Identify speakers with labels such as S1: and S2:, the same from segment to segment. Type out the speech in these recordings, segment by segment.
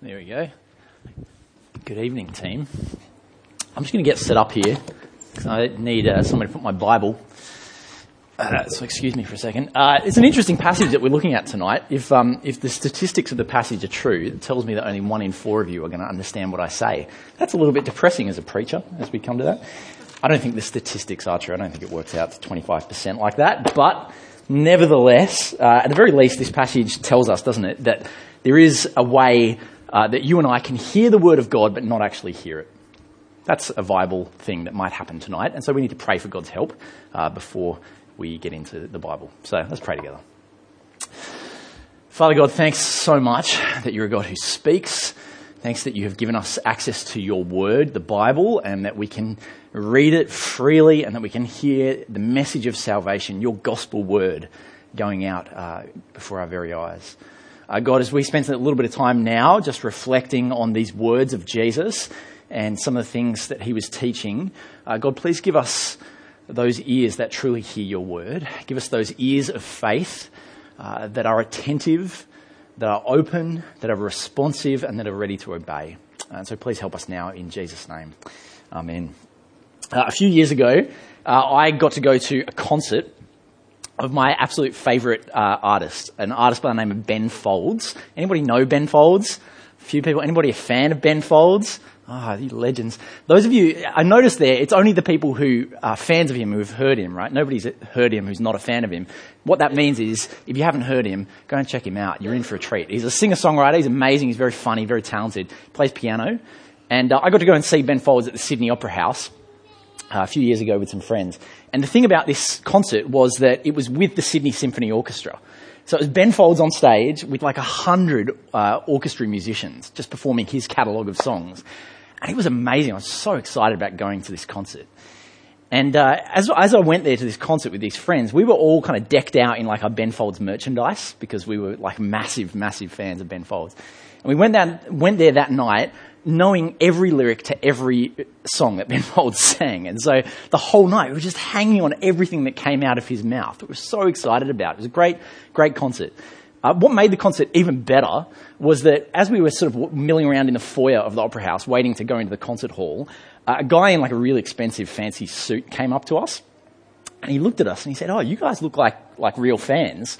S1: There we go. Good evening, team. I'm just going to get set up here because I need uh, somebody to put my Bible. Uh, so excuse me for a second. Uh, it's an interesting passage that we're looking at tonight. If um, if the statistics of the passage are true, it tells me that only one in four of you are going to understand what I say. That's a little bit depressing as a preacher, as we come to that. I don't think the statistics are true. I don't think it works out to 25% like that. But nevertheless, uh, at the very least, this passage tells us, doesn't it, that there is a way uh, that you and I can hear the word of God but not actually hear it. That's a viable thing that might happen tonight. And so we need to pray for God's help uh, before we get into the Bible. So let's pray together. Father God, thanks so much that you're a God who speaks. Thanks that you have given us access to your word, the Bible, and that we can read it freely and that we can hear the message of salvation, your gospel word, going out uh, before our very eyes. Uh, God, as we spend a little bit of time now just reflecting on these words of Jesus and some of the things that he was teaching, uh, God, please give us those ears that truly hear your word. Give us those ears of faith uh, that are attentive, that are open, that are responsive, and that are ready to obey. And so please help us now in Jesus' name. Amen. Uh, a few years ago, uh, I got to go to a concert of my absolute favourite uh, artist, an artist by the name of Ben Folds. Anybody know Ben Folds? A few people. Anybody a fan of Ben Folds? Ah, oh, legends. Those of you, I noticed there, it's only the people who are fans of him who have heard him, right? Nobody's heard him who's not a fan of him. What that means is, if you haven't heard him, go and check him out. You're in for a treat. He's a singer-songwriter. He's amazing. He's very funny, very talented. Plays piano. And uh, I got to go and see Ben Folds at the Sydney Opera House uh, a few years ago with some friends. And the thing about this concert was that it was with the Sydney Symphony Orchestra. So it was Ben Folds on stage with like a hundred uh, orchestra musicians just performing his catalogue of songs. And it was amazing. I was so excited about going to this concert. And uh, as, as I went there to this concert with these friends, we were all kind of decked out in like our Ben Folds merchandise because we were like massive, massive fans of Ben Folds. And we went, down, went there that night knowing every lyric to every song that Ben Folds sang. And so the whole night we were just hanging on everything that came out of his mouth. We were so excited about it. It was a great, great concert. Uh, what made the concert even better was that as we were sort of milling around in the foyer of the Opera House waiting to go into the concert hall, uh, a guy in like a really expensive fancy suit came up to us and he looked at us and he said, Oh, you guys look like, like real fans.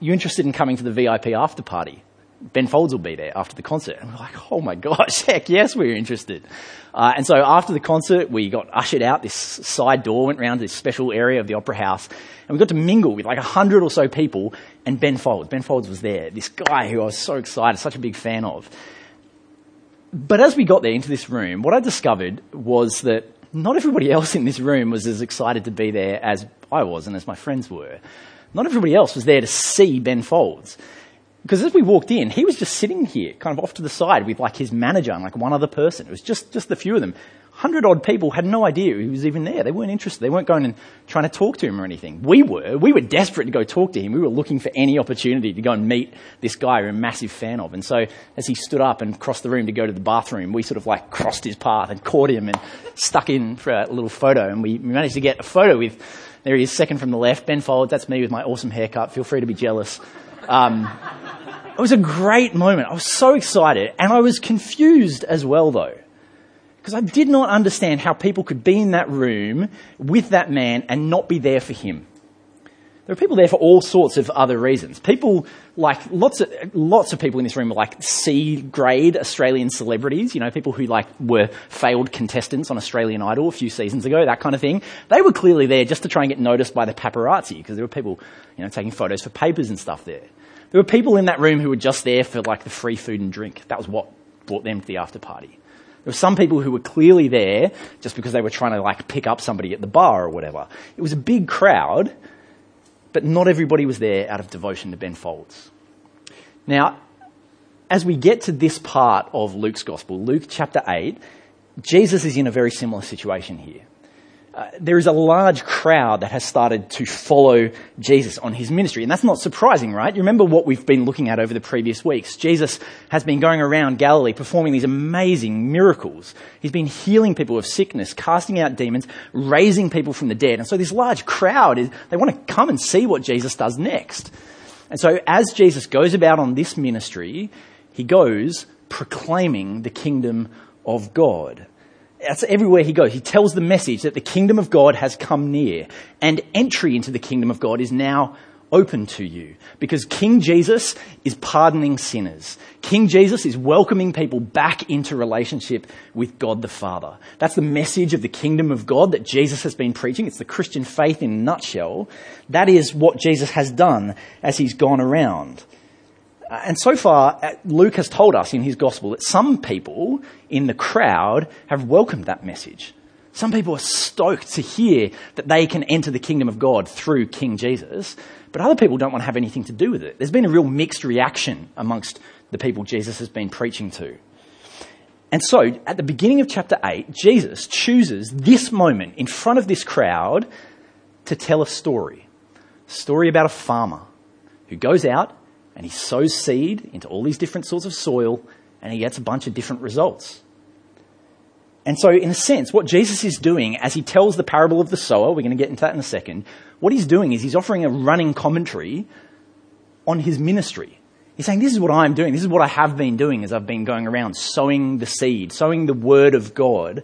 S1: You interested in coming to the VIP after party? Ben Folds will be there after the concert. And we're like, oh my gosh, heck yes, we're interested. Uh, and so after the concert, we got ushered out this side door, went around this special area of the Opera House, and we got to mingle with like a hundred or so people, and Ben Folds. Ben Folds was there, this guy who I was so excited, such a big fan of. But as we got there into this room, what I discovered was that not everybody else in this room was as excited to be there as I was and as my friends were. Not everybody else was there to see Ben Folds. Because as we walked in, he was just sitting here, kind of off to the side with like his manager and like one other person. It was just, just the few of them. Hundred odd people had no idea he was even there. They weren't interested. They weren't going and trying to talk to him or anything. We were. We were desperate to go talk to him. We were looking for any opportunity to go and meet this guy we're a massive fan of. And so as he stood up and crossed the room to go to the bathroom, we sort of like crossed his path and caught him and stuck in for a little photo. And we managed to get a photo with, there he is, second from the left, Ben Folds. That's me with my awesome haircut. Feel free to be jealous. Um, it was a great moment. I was so excited. And I was confused as well, though. Because I did not understand how people could be in that room with that man and not be there for him. There were people there for all sorts of other reasons. People like lots of lots of people in this room were like C grade Australian celebrities. You know, people who like were failed contestants on Australian Idol a few seasons ago, that kind of thing. They were clearly there just to try and get noticed by the paparazzi because there were people, you know, taking photos for papers and stuff there. There were people in that room who were just there for like the free food and drink. That was what brought them to the after party. There were some people who were clearly there just because they were trying to like pick up somebody at the bar or whatever. It was a big crowd, but not everybody was there out of devotion to Ben Folds. Now, as we get to this part of Luke's gospel, Luke chapter 8, Jesus is in a very similar situation here. Uh, there is a large crowd that has started to follow Jesus on his ministry. And that's not surprising, right? You remember what we've been looking at over the previous weeks. Jesus has been going around Galilee performing these amazing miracles. He's been healing people of sickness, casting out demons, raising people from the dead. And so this large crowd is, they want to come and see what Jesus does next. And so as Jesus goes about on this ministry, he goes proclaiming the kingdom of God. That's everywhere he goes. He tells the message that the kingdom of God has come near and entry into the kingdom of God is now open to you because King Jesus is pardoning sinners. King Jesus is welcoming people back into relationship with God the Father. That's the message of the kingdom of God that Jesus has been preaching. It's the Christian faith in a nutshell. That is what Jesus has done as he's gone around. Uh, and so far, uh, Luke has told us in his gospel that some people in the crowd have welcomed that message. Some people are stoked to hear that they can enter the kingdom of God through King Jesus, but other people don't want to have anything to do with it. There's been a real mixed reaction amongst the people Jesus has been preaching to. And so, at the beginning of chapter 8, Jesus chooses this moment in front of this crowd to tell a story. A story about a farmer who goes out and he sows seed into all these different sorts of soil and he gets a bunch of different results. And so, in a sense, what Jesus is doing as he tells the parable of the sower, we're going to get into that in a second, what he's doing is he's offering a running commentary on his ministry. He's saying, This is what I'm doing. This is what I have been doing as I've been going around sowing the seed, sowing the word of God,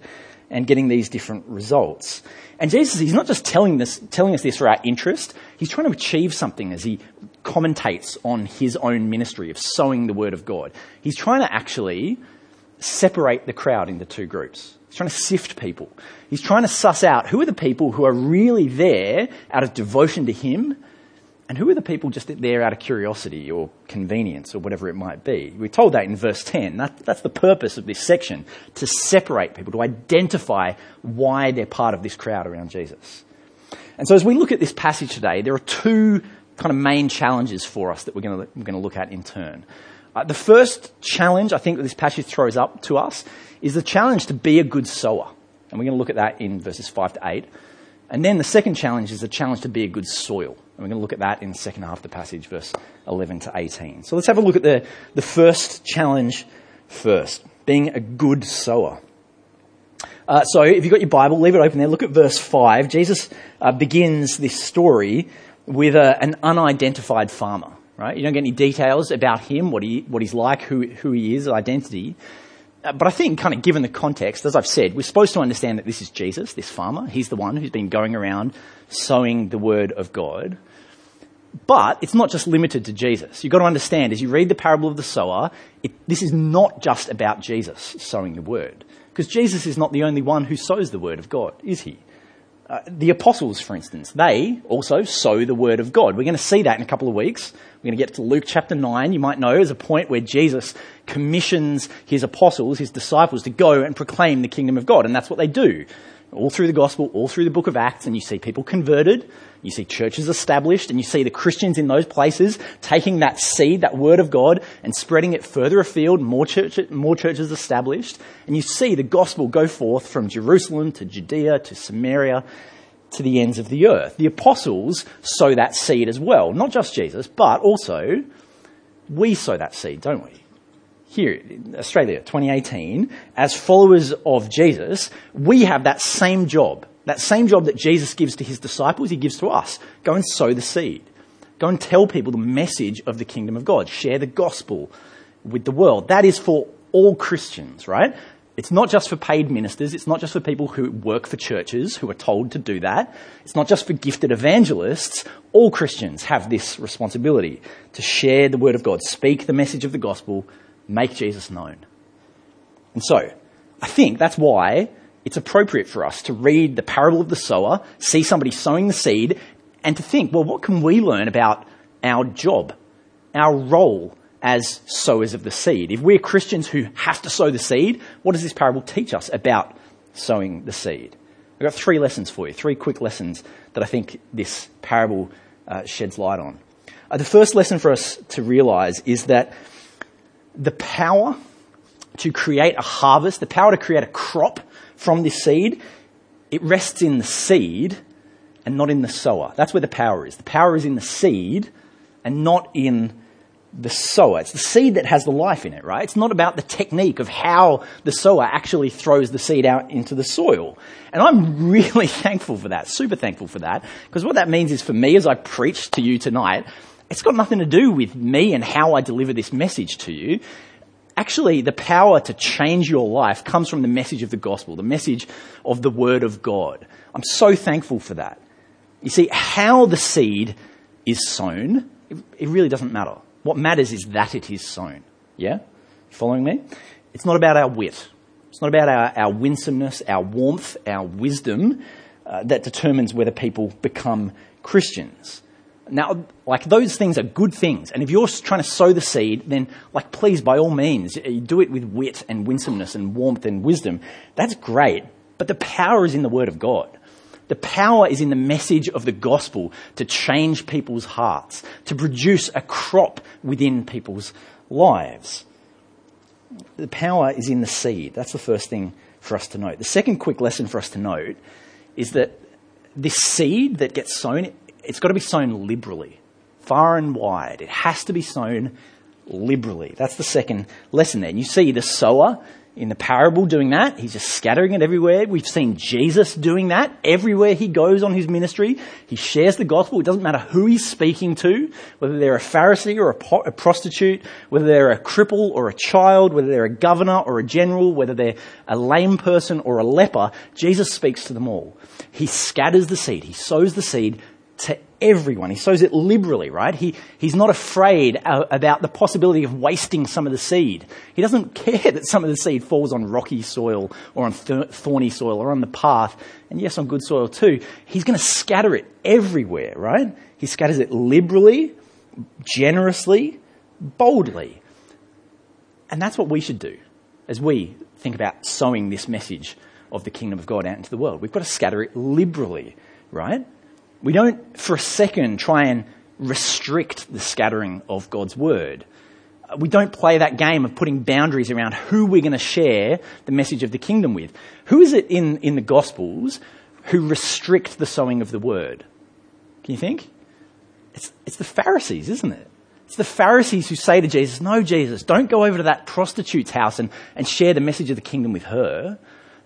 S1: and getting these different results. And Jesus, he's not just telling, this, telling us this for our interest, he's trying to achieve something as he commentates on his own ministry of sowing the word of God. He's trying to actually separate the crowd into two groups. He's trying to sift people. He's trying to suss out who are the people who are really there out of devotion to him and who are the people just there out of curiosity or convenience or whatever it might be. We're told that in verse 10. That, that's the purpose of this section, to separate people, to identify why they're part of this crowd around Jesus. And so as we look at this passage today, there are two kind of main challenges for us that we're going to, look at in turn. Uh, the first challenge I think that this passage throws up to us is the challenge to be a good sower. And we're going to look at that in verses 5 to 8. And then the second challenge is the challenge to be a good soil. And we're going to look at that in the second half of the passage, verse 11 to 18. So let's have a look at the, the first challenge first being a good sower. Uh, so if you've got your Bible, leave it open there. Look at verse 5. Jesus uh, begins this story with a, an unidentified farmer right? You don't get any details about him, what, he, what he's like, who, who he is, identity. Uh, but I think, kind of given the context, as I've said, we're supposed to understand that this is Jesus, this farmer. He's the one who's been going around sowing the word of God. But it's not just limited to Jesus. You've got to understand, as you read the parable of the sower, it, this is not just about Jesus sowing the word. Because Jesus is not the only one who sows the word of God, is he? Uh, the apostles, for instance, they also sow the word of God. We're going to see that in a couple of weeks. We're going to get to Luke chapter 9. You might know there's a point where Jesus commissions his apostles, his disciples, to go and proclaim the kingdom of God. And that's what they do. All through the gospel, all through the book of Acts, and you see people converted, you see churches established, and you see the Christians in those places taking that seed, that word of God, and spreading it further afield, more, church, more churches established, and you see the gospel go forth from Jerusalem to Judea to Samaria to the ends of the earth. The apostles sow that seed as well, not just Jesus, but also we sow that seed, don't we? Here in Australia, 2018, as followers of Jesus, we have that same job. That same job that Jesus gives to his disciples, he gives to us. Go and sow the seed. Go and tell people the message of the kingdom of God. Share the gospel with the world. That is for all Christians, right? It's not just for paid ministers. It's not just for people who work for churches who are told to do that. It's not just for gifted evangelists. All Christians have this responsibility to share the word of God, speak the message of the gospel, make Jesus known. And so, I think that's why it's appropriate for us to read the parable of the sower, see somebody sowing the seed, and to think, well, what can we learn about our job, our role as sowers of the seed. If we're Christians who have to sow the seed, what does this parable teach us about sowing the seed? I've got three lessons for you, three quick lessons that I think this parable uh, sheds light on. Uh, the first lesson for us to realize is that the power to create a harvest, the power to create a crop from this seed, it rests in the seed and not in the sower. That's where the power is. The power is in the seed and not in the sower. It's the seed that has the life in it, right? It's not about the technique of how the sower actually throws the seed out into the soil. And I'm really thankful for that, super thankful for that, because what that means is for me as I preach to you tonight, it's got nothing to do with me and how I deliver this message to you. Actually, the power to change your life comes from the message of the gospel, the message of the word of God. I'm so thankful for that. You see, how the seed is sown, it really doesn't matter. What matters is that it is sown. Yeah? Following me? It's not about our wit. It's not about our, our winsomeness, our warmth, our wisdom uh, that determines whether people become Christians. Now, like those things are good things. And if you're trying to sow the seed, then like please, by all means, do it with wit and winsomeness and warmth and wisdom. That's great. But the power is in the Word of God. The power is in the message of the gospel to change people's hearts, to produce a crop within people's lives. The power is in the seed. That's the first thing for us to note. The second quick lesson for us to note is that this seed that gets sown, it's got to be sown liberally, far and wide. It has to be sown liberally. That's the second lesson there. And you see the sower in the parable doing that. He's just scattering it everywhere. We've seen Jesus doing that everywhere he goes on his ministry. He shares the gospel. It doesn't matter who he's speaking to, whether they're a Pharisee or a, po- a prostitute, whether they're a cripple or a child, whether they're a governor or a general, whether they're a lame person or a leper. Jesus speaks to them all. He scatters the seed. He sows the seed to everyone. He sows it liberally, right? He, he's not afraid about the possibility of wasting some of the seed. He doesn't care that some of the seed falls on rocky soil or on thorny soil or on the path, and yes, on good soil too. He's going to scatter it everywhere, right? He scatters it liberally, generously, boldly. And that's what we should do as we think about sowing this message of the kingdom of God out into the world. We've got to scatter it liberally, right? We don't for a second try and restrict the scattering of God's word. We don't play that game of putting boundaries around who we're going to share the message of the kingdom with. Who is it in, in the Gospels who restrict the sowing of the word? Can you think? It's, it's the Pharisees, isn't it? It's the Pharisees who say to Jesus, No, Jesus, don't go over to that prostitute's house and, and share the message of the kingdom with her.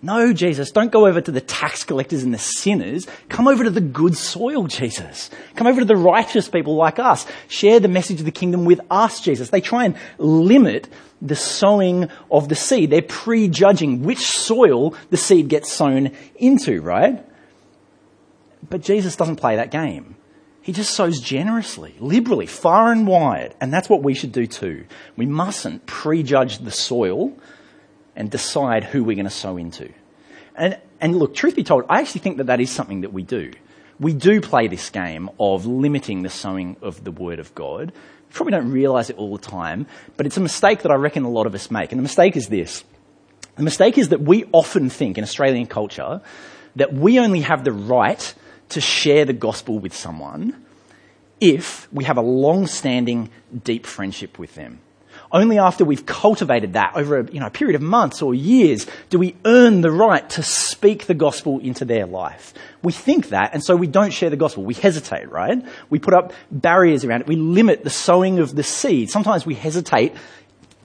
S1: No, Jesus, don't go over to the tax collectors and the sinners. Come over to the good soil, Jesus. Come over to the righteous people like us. Share the message of the kingdom with us, Jesus. They try and limit the sowing of the seed. They're prejudging which soil the seed gets sown into, right? But Jesus doesn't play that game. He just sows generously, liberally, far and wide. And that's what we should do too. We mustn't prejudge the soil and decide who we're going to sow into. And, and look, truth be told, I actually think that that is something that we do. We do play this game of limiting the sowing of the Word of God. Probably don't realize it all the time, but it's a mistake that I reckon a lot of us make. And the mistake is this. The mistake is that we often think in Australian culture that we only have the right to share the gospel with someone if we have a long-standing, deep friendship with them. Only after we've cultivated that over a, you know, period of months or years do we earn the right to speak the gospel into their life. We think that, and so we don't share the gospel. We hesitate, right? We put up barriers around it. We limit the sowing of the seed. Sometimes we hesitate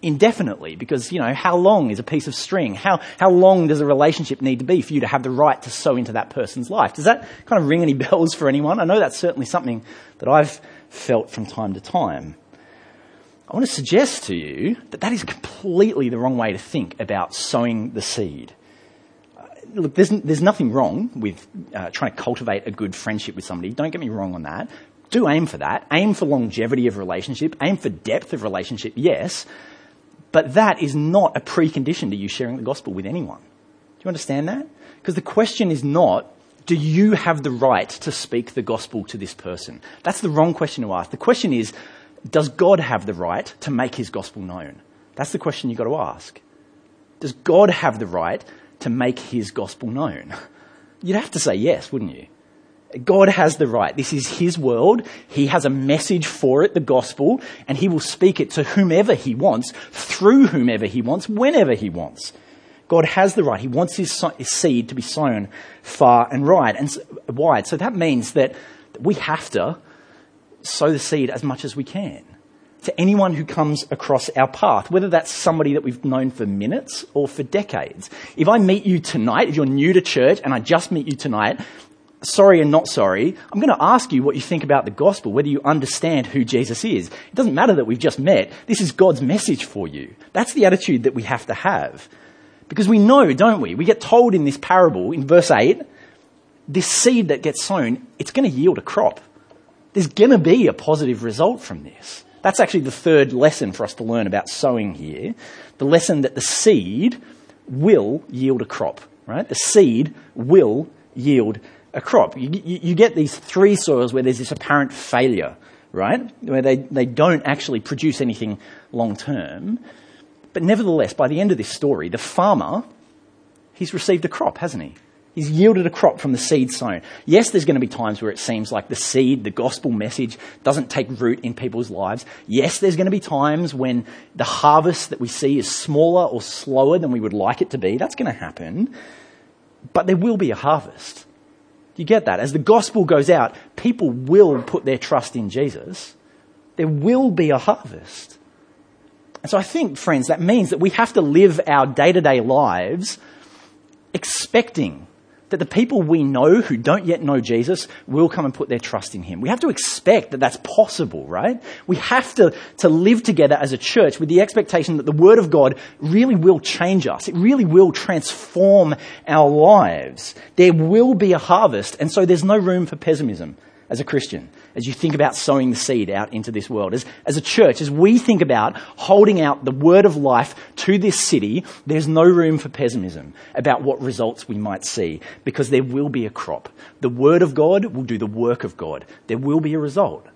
S1: indefinitely because, you know, how long is a piece of string? How, how long does a relationship need to be for you to have the right to sow into that person's life? Does that kind of ring any bells for anyone? I know that's certainly something that I've felt from time to time. I want to suggest to you that that is completely the wrong way to think about sowing the seed. Uh, look, there's, there's nothing wrong with uh, trying to cultivate a good friendship with somebody. Don't get me wrong on that. Do aim for that. Aim for longevity of relationship. Aim for depth of relationship, yes. But that is not a precondition to you sharing the gospel with anyone. Do you understand that? Because the question is not, do you have the right to speak the gospel to this person? That's the wrong question to ask. The question is, does God have the right to make his gospel known? That's the question you've got to ask. Does God have the right to make his gospel known? You'd have to say yes, wouldn't you? God has the right. This is his world. He has a message for it, the gospel, and he will speak it to whomever he wants, through whomever he wants, whenever he wants. God has the right. He wants his, seed to be sown far and wide. And wide. So that means that we have to sow the seed as much as we can to anyone who comes across our path, whether that's somebody that we've known for minutes or for decades. If I meet you tonight, if you're new to church and I just meet you tonight, sorry and not sorry, I'm going to ask you what you think about the gospel, whether you understand who Jesus is. It doesn't matter that we've just met. This is God's message for you. That's the attitude that we have to have. Because we know, don't we? We get told in this parable, in verse 8, this seed that gets sown, it's going to yield a crop. There's going to be a positive result from this. That's actually the third lesson for us to learn about sowing here. The lesson that the seed will yield a crop, right? The seed will yield a crop. You, you, you, get these three soils where there's this apparent failure, right? Where they, they don't actually produce anything long term. But nevertheless, by the end of this story, the farmer, he's received a crop, hasn't he? He's yielded a crop from the seed sown. Yes, there's going to be times where it seems like the seed, the gospel message, doesn't take root in people's lives. Yes, there's going to be times when the harvest that we see is smaller or slower than we would like it to be. That's going to happen. But there will be a harvest. You get that? As the gospel goes out, people will put their trust in Jesus. There will be a harvest. And so I think, friends, that means that we have to live our day to day lives expecting that the people we know who don't yet know Jesus will come and put their trust in him. We have to expect that that's possible, right? We have to, to live together as a church with the expectation that the Word of God really will change us. It really will transform our lives. There will be a harvest, and so there's no room for pessimism as a Christian as you think about sowing the seed out into this world. As, as a church, as we think about holding out the word of life to this city, there's no room for pessimism about what results we might see because there will be a crop. The word of God will do the work of God. There will be a result.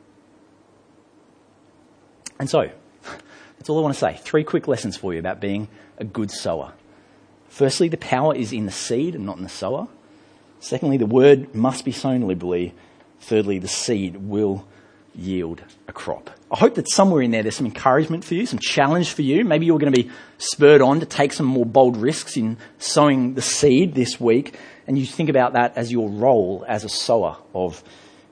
S1: And so, that's all I want to say. Three quick lessons for you about being a good sower. Firstly, the power is in the seed and not in the sower. Secondly, the word must be sown liberally. Thirdly, the seed will yield a crop. I hope that somewhere in there there's some encouragement for you, some challenge for you. Maybe you're going to be spurred on to take some more bold risks in sowing the seed this week, and you think about that as your role as a sower of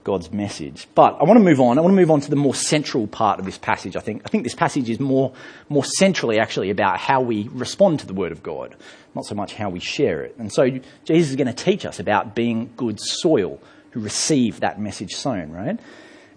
S1: God's message. But I want to move on. I want to move on to the more central part of this passage. I think I think this passage is more more centrally actually about how we respond to the word of God, not so much how we share it. And so Jesus is going to teach us about being good soil who receive that message sown, right?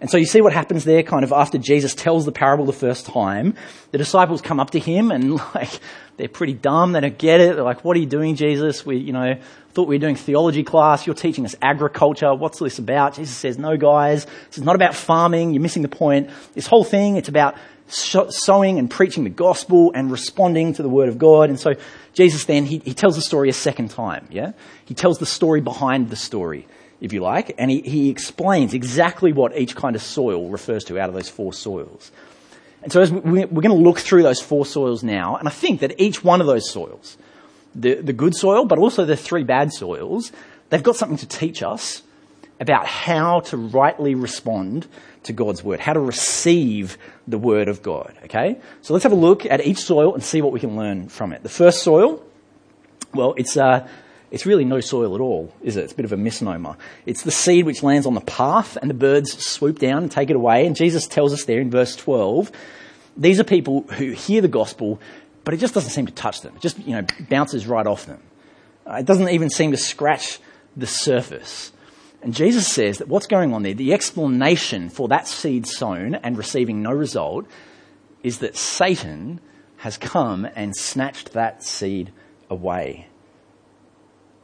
S1: And so you see what happens there, kind of after Jesus tells the parable the first time, the disciples come up to him and like, they're pretty dumb, they don't get it. They're like, what are you doing, Jesus? We, you know, thought we were doing theology class, you're teaching us agriculture, what's this about? Jesus says, no guys, this is not about farming, you're missing the point. This whole thing, it's about sowing and preaching the gospel and responding to the word of God. And so Jesus then, he, he tells the story a second time, yeah? He tells the story behind the story if you like, and he, he explains exactly what each kind of soil refers to out of those four soils. And so we, we're going to look through those four soils now, and I think that each one of those soils, the, the good soil, but also the three bad soils, they've got something to teach us about how to rightly respond to God's word, how to receive the word of God. Okay? So let's have a look at each soil and see what we can learn from it. The first soil, well, it's, uh, it's really no soil at all, is it? It's a bit of a misnomer. It's the seed which lands on the path and the birds swoop down and take it away. And Jesus tells us there in verse 12, these are people who hear the gospel, but it just doesn't seem to touch them. It just, you know, bounces right off them. Uh, it doesn't even seem to scratch the surface. And Jesus says that what's going on there, the explanation for that seed sown and receiving no result, is that Satan has come and snatched that seed away.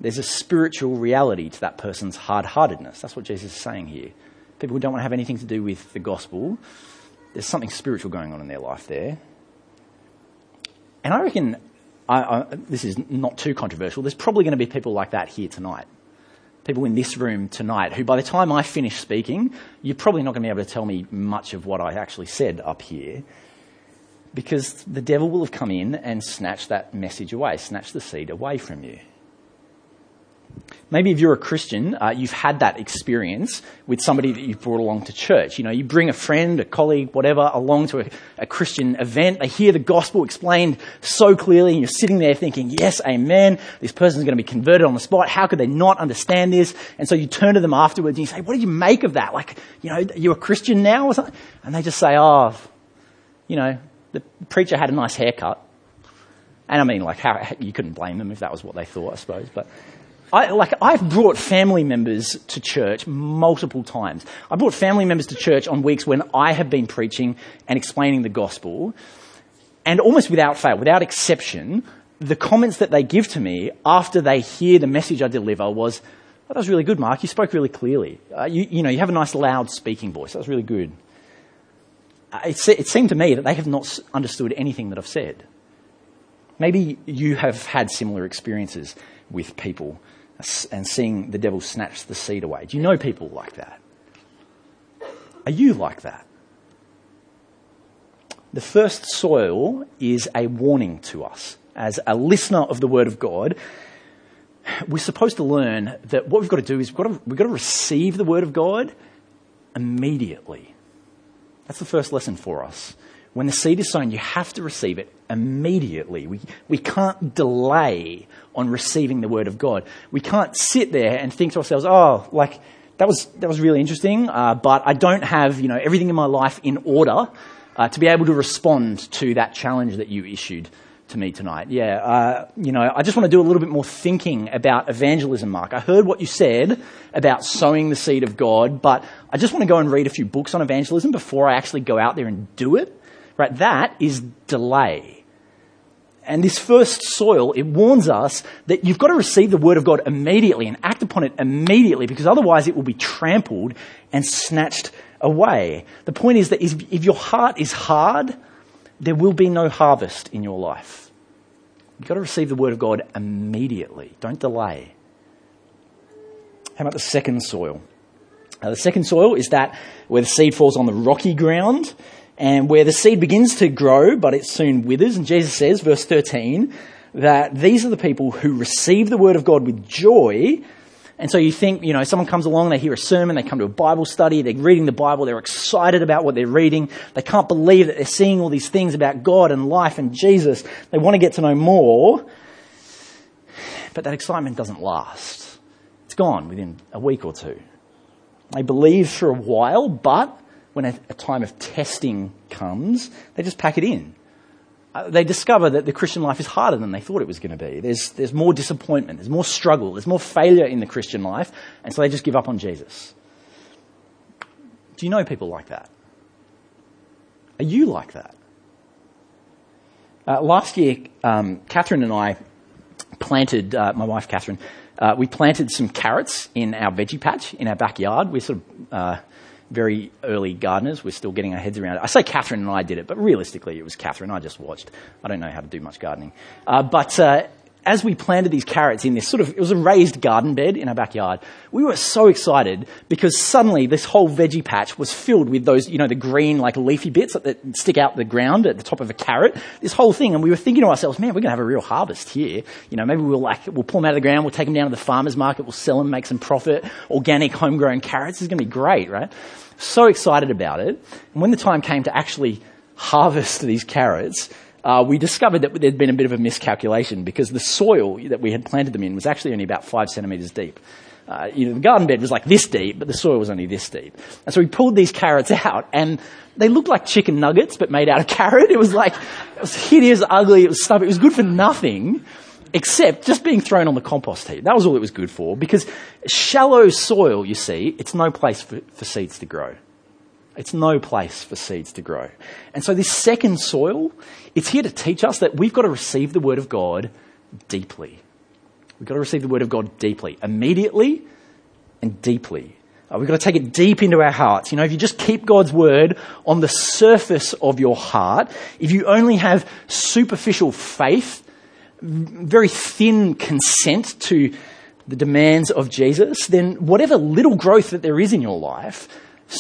S1: There's a spiritual reality to that person's hard heartedness. That's what Jesus is saying here. People who don't want to have anything to do with the gospel, there's something spiritual going on in their life there. And I reckon I, I, this is not too controversial. There's probably going to be people like that here tonight. People in this room tonight who, by the time I finish speaking, you're probably not going to be able to tell me much of what I actually said up here because the devil will have come in and snatched that message away, snatched the seed away from you. Maybe if you're a Christian, uh, you've had that experience with somebody that you've brought along to church. You know, you bring a friend, a colleague, whatever, along to a, a Christian event. They hear the gospel explained so clearly, and you're sitting there thinking, yes, amen, this person's going to be converted on the spot. How could they not understand this? And so you turn to them afterwards and you say, what did you make of that? Like, you know, you're a Christian now or something? And they just say, oh, you know, the preacher had a nice haircut. And I mean, like, how, you couldn't blame them if that was what they thought, I suppose. But I, like, I've brought family members to church multiple times. I brought family members to church on weeks when I have been preaching and explaining the gospel. And almost without fail, without exception, the comments that they give to me after they hear the message I deliver was, oh, that was really good, Mark. You spoke really clearly. Uh, you, you know, you have a nice loud speaking voice. That was really good. Uh, it, it seemed to me that they have not understood anything that I've said. Maybe you have had similar experiences with people and seeing the devil snatch the seed away. Do you know people like that? Are you like that? The first soil is a warning to us. As a listener of the Word of God, we're supposed to learn that what we've got to do is we've got to, we've got to receive the Word of God immediately. That's the first lesson for us. When the seed is sown, you have to receive it immediately. We, we can't delay on receiving the Word of God. We can't sit there and think to ourselves, oh, like, that was, that was really interesting, uh, but I don't have, you know, everything in my life in order uh, to be able to respond to that challenge that you issued to me tonight. Yeah, uh, you know, I just want to do a little bit more thinking about evangelism, Mark. I heard what you said about sowing the seed of God, but I just want to go and read a few books on evangelism before I actually go out there and do it. Right? That is delay. And this first soil, it warns us that you've got to receive the word of God immediately and act upon it immediately because otherwise it will be trampled and snatched away. The point is that if your heart is hard, there will be no harvest in your life. You've got to receive the word of God immediately. Don't delay. How about the second soil? Uh, the second soil is that where the seed falls on the rocky ground and where the seed begins to grow, but it soon withers. And Jesus says, verse 13, that these are the people who receive the word of God with joy. And so you think, you know, someone comes along, they hear a sermon, they come to a Bible study, they're reading the Bible, they're excited about what they're reading. They can't believe that they're seeing all these things about God and life and Jesus. They want to get to know more. But that excitement doesn't last. It's gone within a week or two. They believe for a while, but when a, a time of testing comes, they just pack it in. Uh, they discover that the Christian life is harder than they thought it was going to be. There's, there's more disappointment, there's more struggle, there's more failure in the Christian life, and so they just give up on Jesus. Do you know people like that? Are you like that? Uh, last year, um, Catherine and I planted, uh, my wife Catherine, uh, we planted some carrots in our veggie patch in our backyard. We sort of uh, very early gardeners. We're still getting our heads around it. I say Catherine and I did it, but realistically it was Catherine. I just watched. I don't know how to do much gardening. Uh, but uh, as we planted these carrots in this sort of, it was a raised garden bed in our backyard, we were so excited because suddenly this whole veggie patch was filled with those, you know, the green, like leafy bits that, stick out the ground at the top of a carrot. This whole thing. And we were thinking to ourselves, man, we're going to have a real harvest here. You know, maybe we'll like, we'll pull them out of the ground, we'll take them down to the farmer's market, we'll sell them, make some profit. Organic, homegrown carrots. Is going to be great, right? So excited about it. And when the time came to actually harvest these carrots, uh, we discovered that there'd been a bit of a miscalculation because the soil that we had planted them in was actually only about five centimetres deep. Uh, you know, the garden bed was like this deep, but the soil was only this deep. And so we pulled these carrots out, and they looked like chicken nuggets, but made out of carrot. It was like, it was hideous, ugly, it was stuff. It was good for nothing except just being thrown on the compost heap. That was all it was good for because shallow soil, you see, it's no place for, for seeds to grow. It's no place for seeds to grow. And so this second soil, it's here to teach us that we've got to receive the word of God deeply. We've got to receive the word of God deeply, immediately and deeply. Uh, we've got to take it deep into our hearts. You know, if you just keep God's word on the surface of your heart, if you only have superficial faith, very thin consent to the demands of Jesus, then whatever little growth that there is in your life,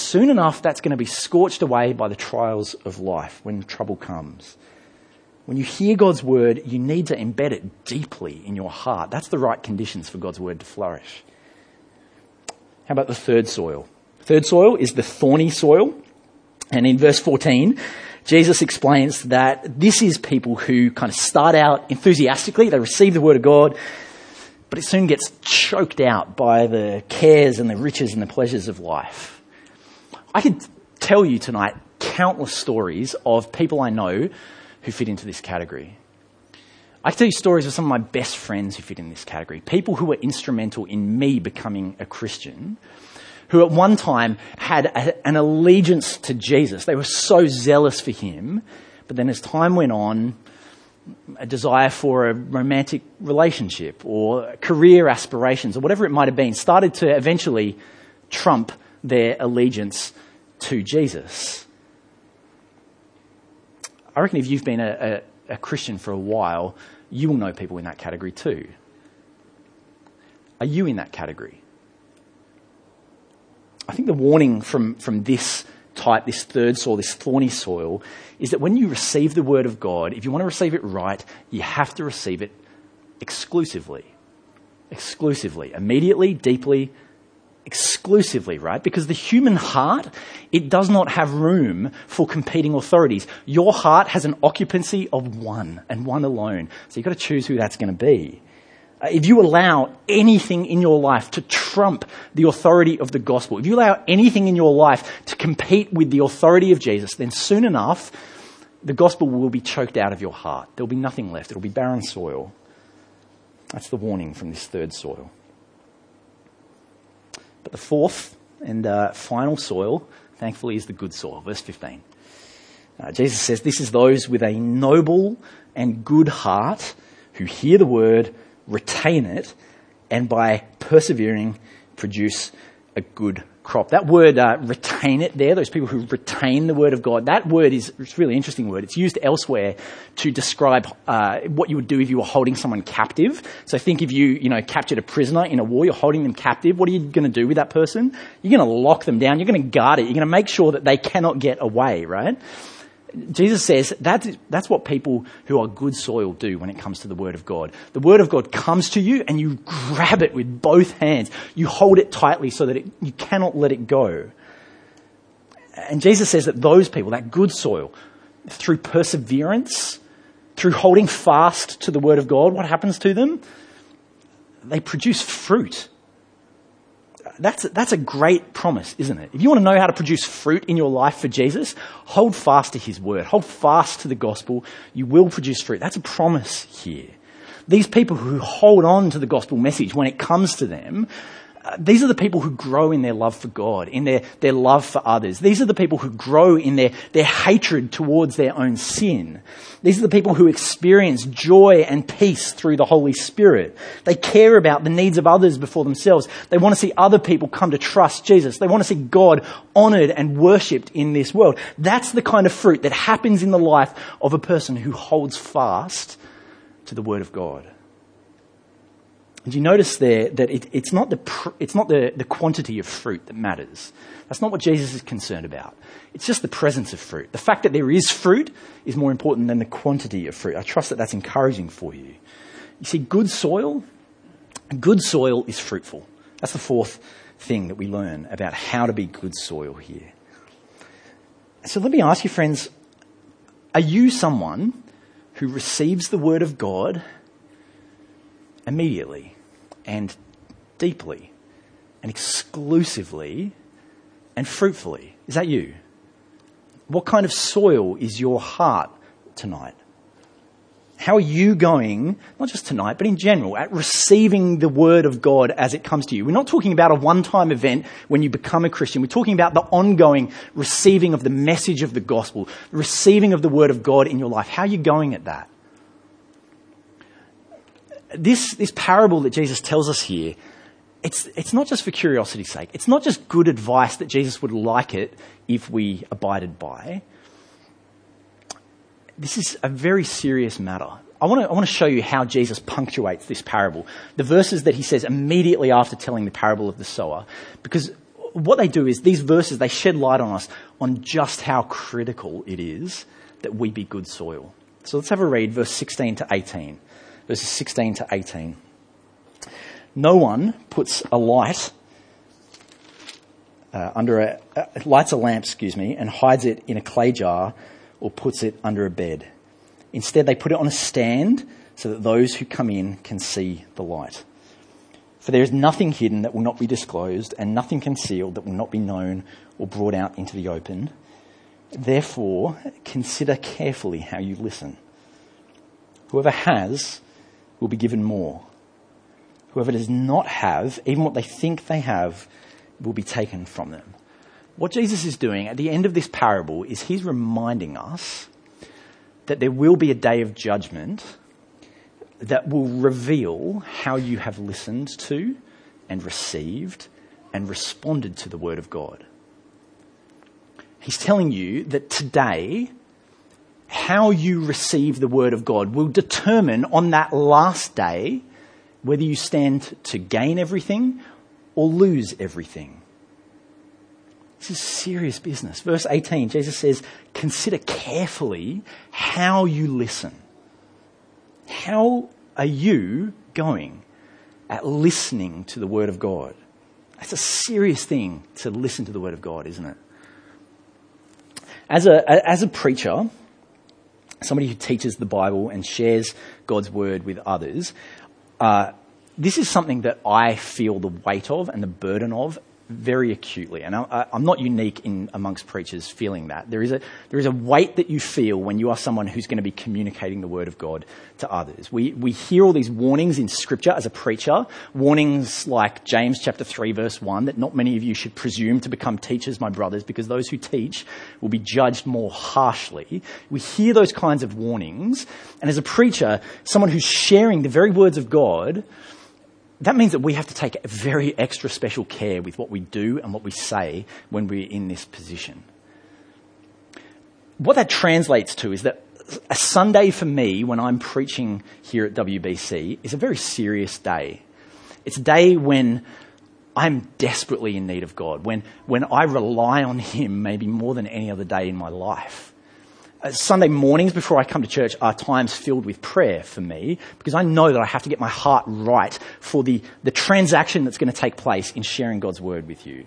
S1: soon enough that's going to be scorched away by the trials of life when trouble comes. When you hear God's word, you need to embed it deeply in your heart. That's the right conditions for God's word to flourish. How about the third soil? Third soil is the thorny soil. And in verse 14, Jesus explains that this is people who kind of start out enthusiastically, they receive the word of God, but it soon gets choked out by the cares and the riches and the pleasures of life. I could tell you tonight countless stories of people I know who fit into this category. I can tell you stories of some of my best friends who fit in this category. People who were instrumental in me becoming a Christian, who at one time had a, an allegiance to Jesus. They were so zealous for him, but then as time went on, a desire for a romantic relationship or career aspirations or whatever it might have been started to eventually trump their allegiance to Jesus. I reckon if you've been a, a, a Christian for a while, you will know people in that category too. Are you in that category? I think the warning from, from this type, this third soil, this thorny soil, is that when you receive the word of God, if you want to receive it right, you have to receive it exclusively. Exclusively. Immediately, deeply, exclusively, right? Because the human heart, it does not have room for competing authorities. Your heart has an occupancy of one and one alone. So you've got to choose who that's going to be. Uh, if you allow anything in your life to trump the authority of the gospel, if you allow anything in your life to compete with the authority of Jesus, then soon enough, the gospel will be choked out of your heart. There'll be nothing left. It'll be barren soil. That's the warning from this third soil. But the fourth and uh, final soil, thankfully, is the good soil. Verse 15. Uh, Jesus says, This is those with a noble and good heart who hear the word, retain it, and by persevering produce a good crop. That word, uh, retain it there, those people who retain the word of God, that word is it's a really interesting word. It's used elsewhere to describe uh, what you would do if you were holding someone captive. So think if you, you know, captured a prisoner in a war, you're holding them captive. What are you going to do with that person? You're going to lock them down. You're going to guard it. You're going to make sure that they cannot get away, right? Jesus says that's, that's what people who are good soil do when it comes to the Word of God. The Word of God comes to you and you grab it with both hands. You hold it tightly so that it, you cannot let it go. And Jesus says that those people, that good soil, through perseverance, through holding fast to the Word of God, what happens to them? They produce fruit that's, that's a great promise, isn't it? If you want to know how to produce fruit in your life for Jesus, hold fast to his word. Hold fast to the gospel. You will produce fruit. That's a promise here. These people who hold on to the gospel message when it comes to them, these are the people who grow in their love for God, in their, their love for others. These are the people who grow in their, their hatred towards their own sin. These are the people who experience joy and peace through the Holy Spirit. They care about the needs of others before themselves. They want to see other people come to trust Jesus. They want to see God honored and worshipped in this world. That's the kind of fruit that happens in the life of a person who holds fast to the Word of God. And you notice there that it, it's not, the, pr- it's not the, the quantity of fruit that matters. That's not what Jesus is concerned about. It's just the presence of fruit. The fact that there is fruit is more important than the quantity of fruit. I trust that that's encouraging for you. You see, good soil, good soil is fruitful. That's the fourth thing that we learn about how to be good soil here. So let me ask you, friends, are you someone who receives the word of God immediately and deeply and exclusively and fruitfully. Is that you? What kind of soil is your heart tonight? How are you going, not just tonight, but in general, at receiving the Word of God as it comes to you? We're not talking about a one time event when you become a Christian. We're talking about the ongoing receiving of the message of the gospel, receiving of the Word of God in your life. How are you going at that? This, this parable that Jesus tells us here, it's, it's not just for curiosity's sake. It's not just good advice that Jesus would like it if we abided by. This is a very serious matter. I want, to, I want to show you how Jesus punctuates this parable. The verses that he says immediately after telling the parable of the sower. Because what they do is these verses, they shed light on us on just how critical it is that we be good soil. So let's have a read, verse 16 to 18 verses 16 to 18. No one puts a light uh, under a, uh, lights a lamp, excuse me, and hides it in a clay jar or puts it under a bed. Instead, they put it on a stand so that those who come in can see the light. For there is nothing hidden that will not be disclosed, and nothing concealed that will not be known or brought out into the open. Therefore, consider carefully how you listen. Whoever has will be given more. Whoever does not have, even what they think they have, will be taken from them. What Jesus is doing at the end of this parable is he's reminding us that there will be a day of judgment that will reveal how you have listened to and received and responded to the Word of God. He's telling you that today, how you receive the Word of God will determine on that last day whether you stand to gain everything or lose everything. This is serious business. Verse 18, Jesus says, Consider carefully how you listen. How are you going at listening to the Word of God? That's a serious thing to listen to the Word of God, isn't it? As a, as a preacher, somebody who teaches the Bible and shares God's Word with others, uh, this is something that I feel the weight of and the burden of very acutely. And I, am not unique in amongst preachers feeling that. There is, a, there is a weight that you feel when you are someone who's going to be communicating the word of God to others. We, we hear all these warnings in scripture as a preacher, warnings like James chapter 3 verse 1 that not many of you should presume to become teachers, my brothers, because those who teach will be judged more harshly. We hear those kinds of warnings. And as a preacher, someone who's sharing the very words of God, that means that we have to take very extra special care with what we do and what we say when we're in this position. What that translates to is that a Sunday for me when I'm preaching here at WBC is a very serious day. It's a day when I'm desperately in need of God, when, when I rely on Him maybe more than any other day in my life. Uh, Sunday mornings before I come to church are times filled with prayer for me because I know that I have to get my heart right for the, the transaction that's going to take place in sharing God's word with you.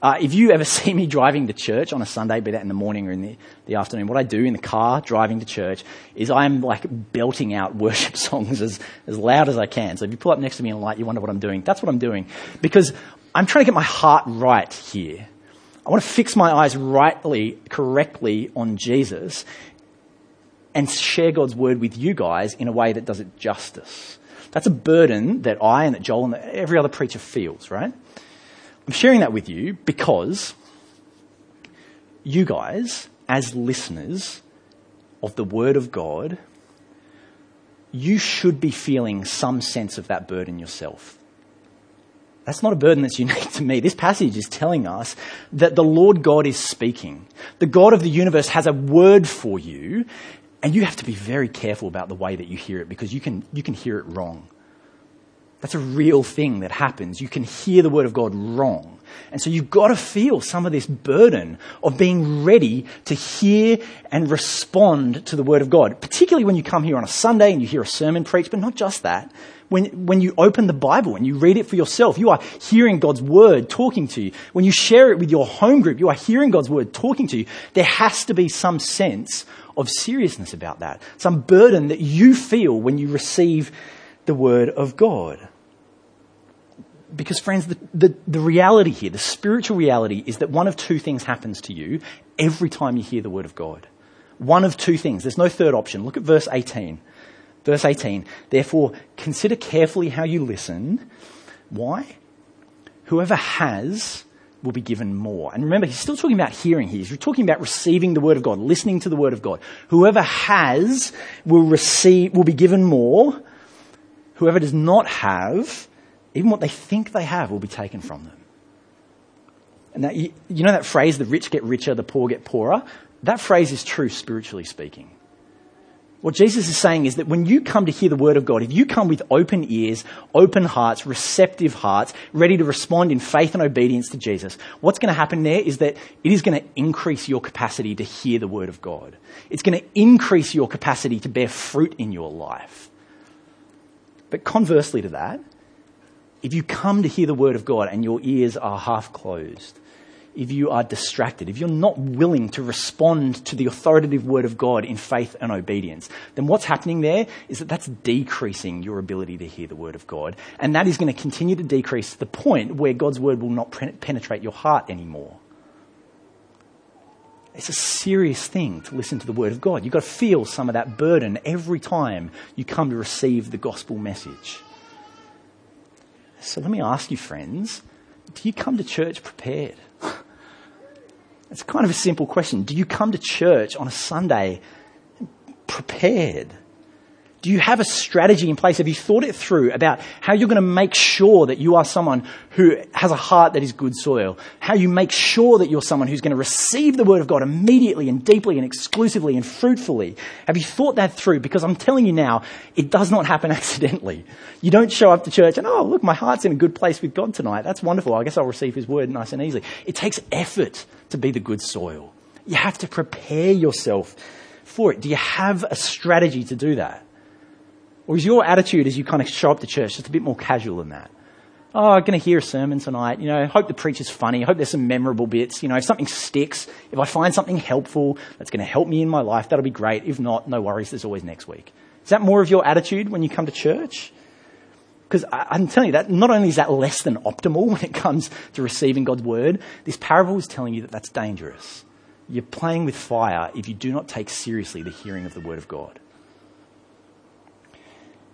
S1: Uh, if you ever see me driving to church on a Sunday, be that in the morning or in the, the afternoon, what I do in the car driving to church is I'm like belting out worship songs as, as loud as I can. So if you pull up next to me in light, you wonder what I'm doing. That's what I'm doing because I'm trying to get my heart right here. I want to fix my eyes rightly, correctly on Jesus and share God's word with you guys in a way that does it justice. That's a burden that I and that Joel and every other preacher feels, right? I'm sharing that with you because you guys, as listeners of the Word of God, you should be feeling some sense of that burden yourself. That's not a burden that's unique to me. This passage is telling us that the Lord God is speaking. The God of the universe has a word for you, and you have to be very careful about the way that you hear it because you can, you can hear it wrong. That's a real thing that happens. You can hear the word of God wrong. And so you've got to feel some of this burden of being ready to hear and respond to the word of God, particularly when you come here on a Sunday and you hear a sermon preached, but not just that when, when you open the Bible and you read it for yourself, you are hearing God's word talking to you. When you share it with your home group, you are hearing God's word talking to you. There has to be some sense of seriousness about that, some burden that you feel when you receive the word of God. Because, friends, the, the, the, reality here, the spiritual reality, is that one of two things happens to you every time you hear the word of God. One of two things. There's no third option. Look at verse 18. Verse 18, therefore consider carefully how you listen. Why? Whoever has will be given more. And remember, he's still talking about hearing here. He's talking about receiving the word of God, listening to the word of God. Whoever has will receive, will be given more. Whoever does not have, even what they think they have will be taken from them. And that, you know that phrase, the rich get richer, the poor get poorer? That phrase is true spiritually speaking. What Jesus is saying is that when you come to hear the word of God, if you come with open ears, open hearts, receptive hearts, ready to respond in faith and obedience to Jesus, what's going to happen there is that it is going to increase your capacity to hear the word of God. It's going to increase your capacity to bear fruit in your life. But conversely to that, if you come to hear the word of God and your ears are half closed, if you are distracted, if you're not willing to respond to the authoritative word of God in faith and obedience, then what's happening there is that that's decreasing your ability to hear the word of God. And that is going to continue to decrease to the point where God's word will not penetrate your heart anymore. It's a serious thing to listen to the word of God. You've got to feel some of that burden every time you come to receive the gospel message. So let me ask you, friends, do you come to church prepared? It's kind of a simple question. Do you come to church on a Sunday prepared? Do you have a strategy in place? Have you thought it through about how you're going to make sure that you are someone who has a heart that is good soil? How you make sure that you're someone who's going to receive the word of God immediately and deeply and exclusively and fruitfully? Have you thought that through? Because I'm telling you now, it does not happen accidentally. You don't show up to church and, oh, look, my heart's in a good place with God tonight. That's wonderful. I guess I'll receive his word nice and easily. It takes effort to be the good soil. You have to prepare yourself for it. Do you have a strategy to do that? Or is your attitude as you kind of show up to church just a bit more casual than that? Oh, I'm going to hear a sermon tonight. You know, hope the preacher's funny. I Hope there's some memorable bits. You know, if something sticks, if I find something helpful that's going to help me in my life, that'll be great. If not, no worries. There's always next week. Is that more of your attitude when you come to church? Because I'm telling you that not only is that less than optimal when it comes to receiving God's word, this parable is telling you that that's dangerous. You're playing with fire if you do not take seriously the hearing of the word of God.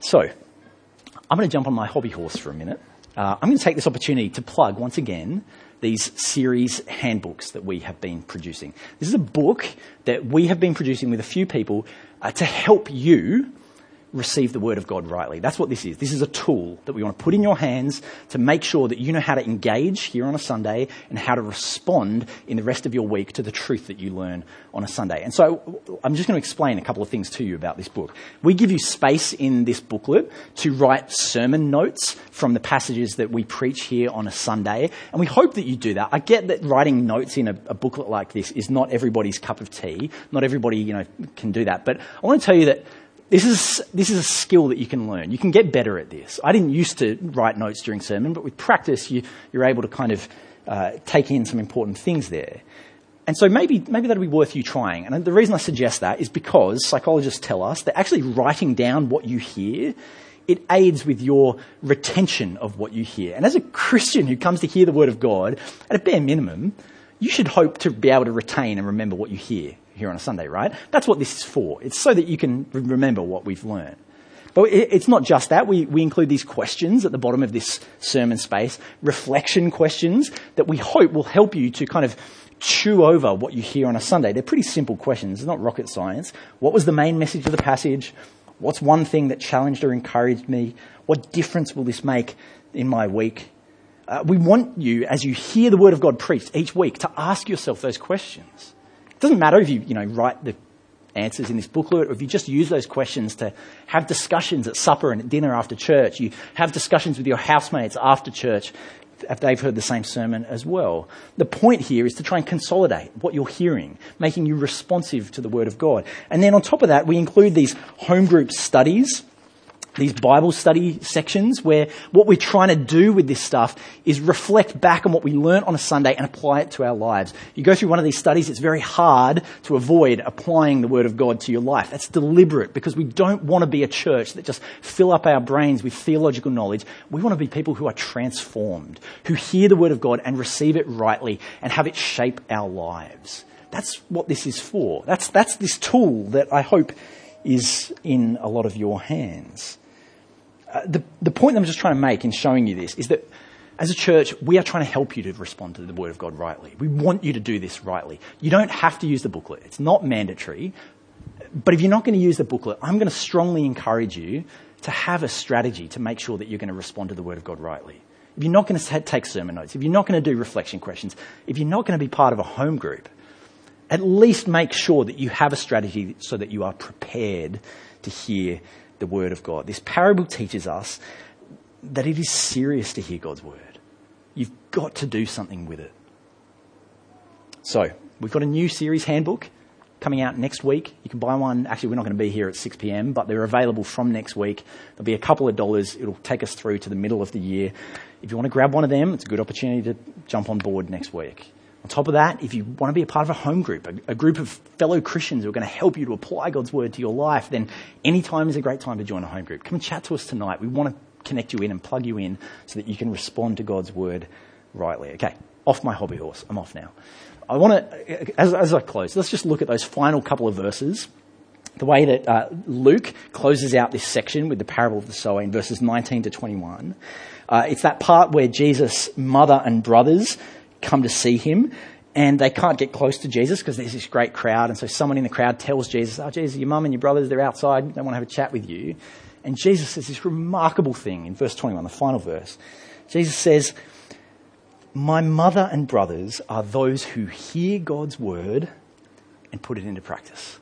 S1: So, I'm going to jump on my hobby horse for a minute. Uh, I'm going to take this opportunity to plug once again these series handbooks that we have been producing. This is a book that we have been producing with a few people uh, to help you receive the word of God rightly. That's what this is. This is a tool that we want to put in your hands to make sure that you know how to engage here on a Sunday and how to respond in the rest of your week to the truth that you learn on a Sunday. And so I'm just going to explain a couple of things to you about this book. We give you space in this booklet to write sermon notes from the passages that we preach here on a Sunday. And we hope that you do that. I get that writing notes in a, a booklet like this is not everybody's cup of tea. Not everybody, you know, can do that. But I want to tell you that this is, this is a skill that you can learn. You can get better at this. I didn't used to write notes during sermon, but with practice, you, you're able to kind of uh, take in some important things there. And so maybe, maybe that'll be worth you trying. And the reason I suggest that is because psychologists tell us that actually writing down what you hear, it aids with your retention of what you hear. And as a Christian who comes to hear the word of God, at a bare minimum, you should hope to be able to retain and remember what you hear here on a Sunday, right? That's what this is for. It's so that you can remember what we've learned. But it's not just that. We, we include these questions at the bottom of this sermon space, reflection questions that we hope will help you to kind of chew over what you hear on a Sunday. They're pretty simple questions. It's not rocket science. What was the main message of the passage? What's one thing that challenged or encouraged me? What difference will this make in my week? Uh, we want you, as you hear the word of God preached each week, to ask yourself those questions. It doesn't matter if you, you know, write the answers in this booklet or if you just use those questions to have discussions at supper and at dinner after church. You have discussions with your housemates after church if they've heard the same sermon as well. The point here is to try and consolidate what you're hearing, making you responsive to the Word of God. And then on top of that, we include these home group studies these Bible study sections where what we're trying to do with this stuff is reflect back on what we learnt on a Sunday and apply it to our lives. You go through one of these studies, it's very hard to avoid applying the Word of God to your life. That's deliberate because we don't want to be a church that just fill up our brains with theological knowledge. We want to be people who are transformed, who hear the Word of God and receive it rightly and have it shape our lives. That's what this is for. That's, that's this tool that I hope is in a lot of your hands. Uh, the, the point that I'm just trying to make in showing you this is that as a church, we are trying to help you to respond to the Word of God rightly. We want you to do this rightly. You don't have to use the booklet. It's not mandatory. But if you're not going to use the booklet, I'm going to strongly encourage you to have a strategy to make sure that you're going to respond to the Word of God rightly. If you're not going to take sermon notes, if you're not going to do reflection questions, if you're not going to be part of a home group, at least make sure that you have a strategy so that you are prepared to hear the word of God. This parable teaches us that it is serious to hear God's word. You've got to do something with it. So, we've got a new series handbook coming out next week. You can buy one. Actually, we're not going to be here at 6 p.m., but they're available from next week. There'll be a couple of dollars. It'll take us through to the middle of the year. If you want to grab one of them, it's a good opportunity to jump on board next week. On top of that, if you want to be a part of a home group, a, a, group of fellow Christians who are going to help you to apply God's word to your life, then any time is a great time to join a home group. Come and chat to us tonight. We want to connect you in and plug you in so that you can respond to God's word rightly. Okay, off my hobby horse. I'm off now. I want to, as, as I close, let's just look at those final couple of verses. The way that uh, Luke closes out this section with the parable of the sower in verses 19 to 21. Uh, it's that part where Jesus' mother and brothers come to see him and they can't get close to Jesus because there's this great crowd. And so someone in the crowd tells Jesus, Oh, Jesus, your mum and your brothers, they're outside. They want to have a chat with you. And Jesus says this remarkable thing in verse 21, the final verse. Jesus says, My mother and brothers are those who hear God's word and put it into practice.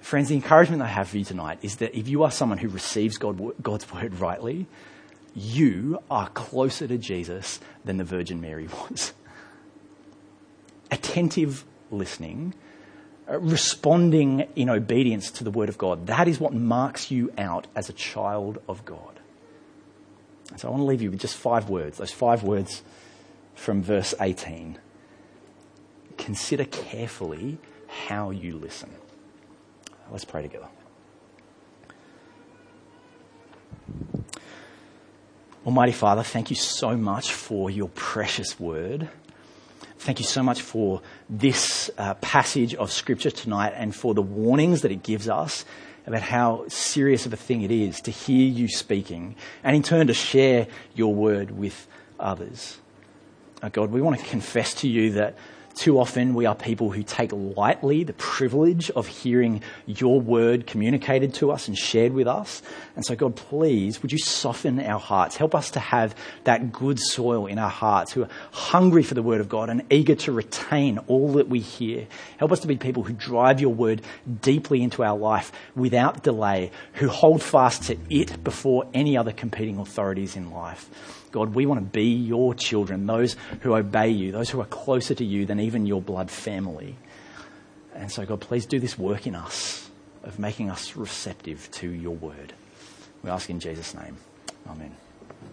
S1: Friends, the encouragement I have for you tonight is that if you are someone who receives God, God's word rightly, you are closer to Jesus than the Virgin Mary was. Attentive listening, uh, responding in obedience to the word of God, that is what marks you out as a child of God. So I want to leave you with just five words, those five words from verse 18. Consider carefully how you listen. Let's pray together. Almighty Father, thank you so much for your precious word. Thank you so much for this uh, passage of Scripture tonight and for the warnings that it gives us about how serious of a thing it is to hear you speaking and in turn to share your word with others. Oh God, we want to confess to you that too often we are people who take lightly the privilege of hearing your word communicated to us and shared with us. And so, God, please, would you soften our hearts? Help us to have that good soil in our hearts who are hungry for the word of God and eager to retain all that we hear. Help us to be people who drive your word deeply into our life without delay, who hold fast to it before any other competing authorities in life. God, we want to be your children, those who obey you, those who are closer to you than even your blood family. And so, God, please do this work in us of making us receptive to your word. We ask in Jesus' name. Amen.